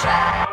Contract.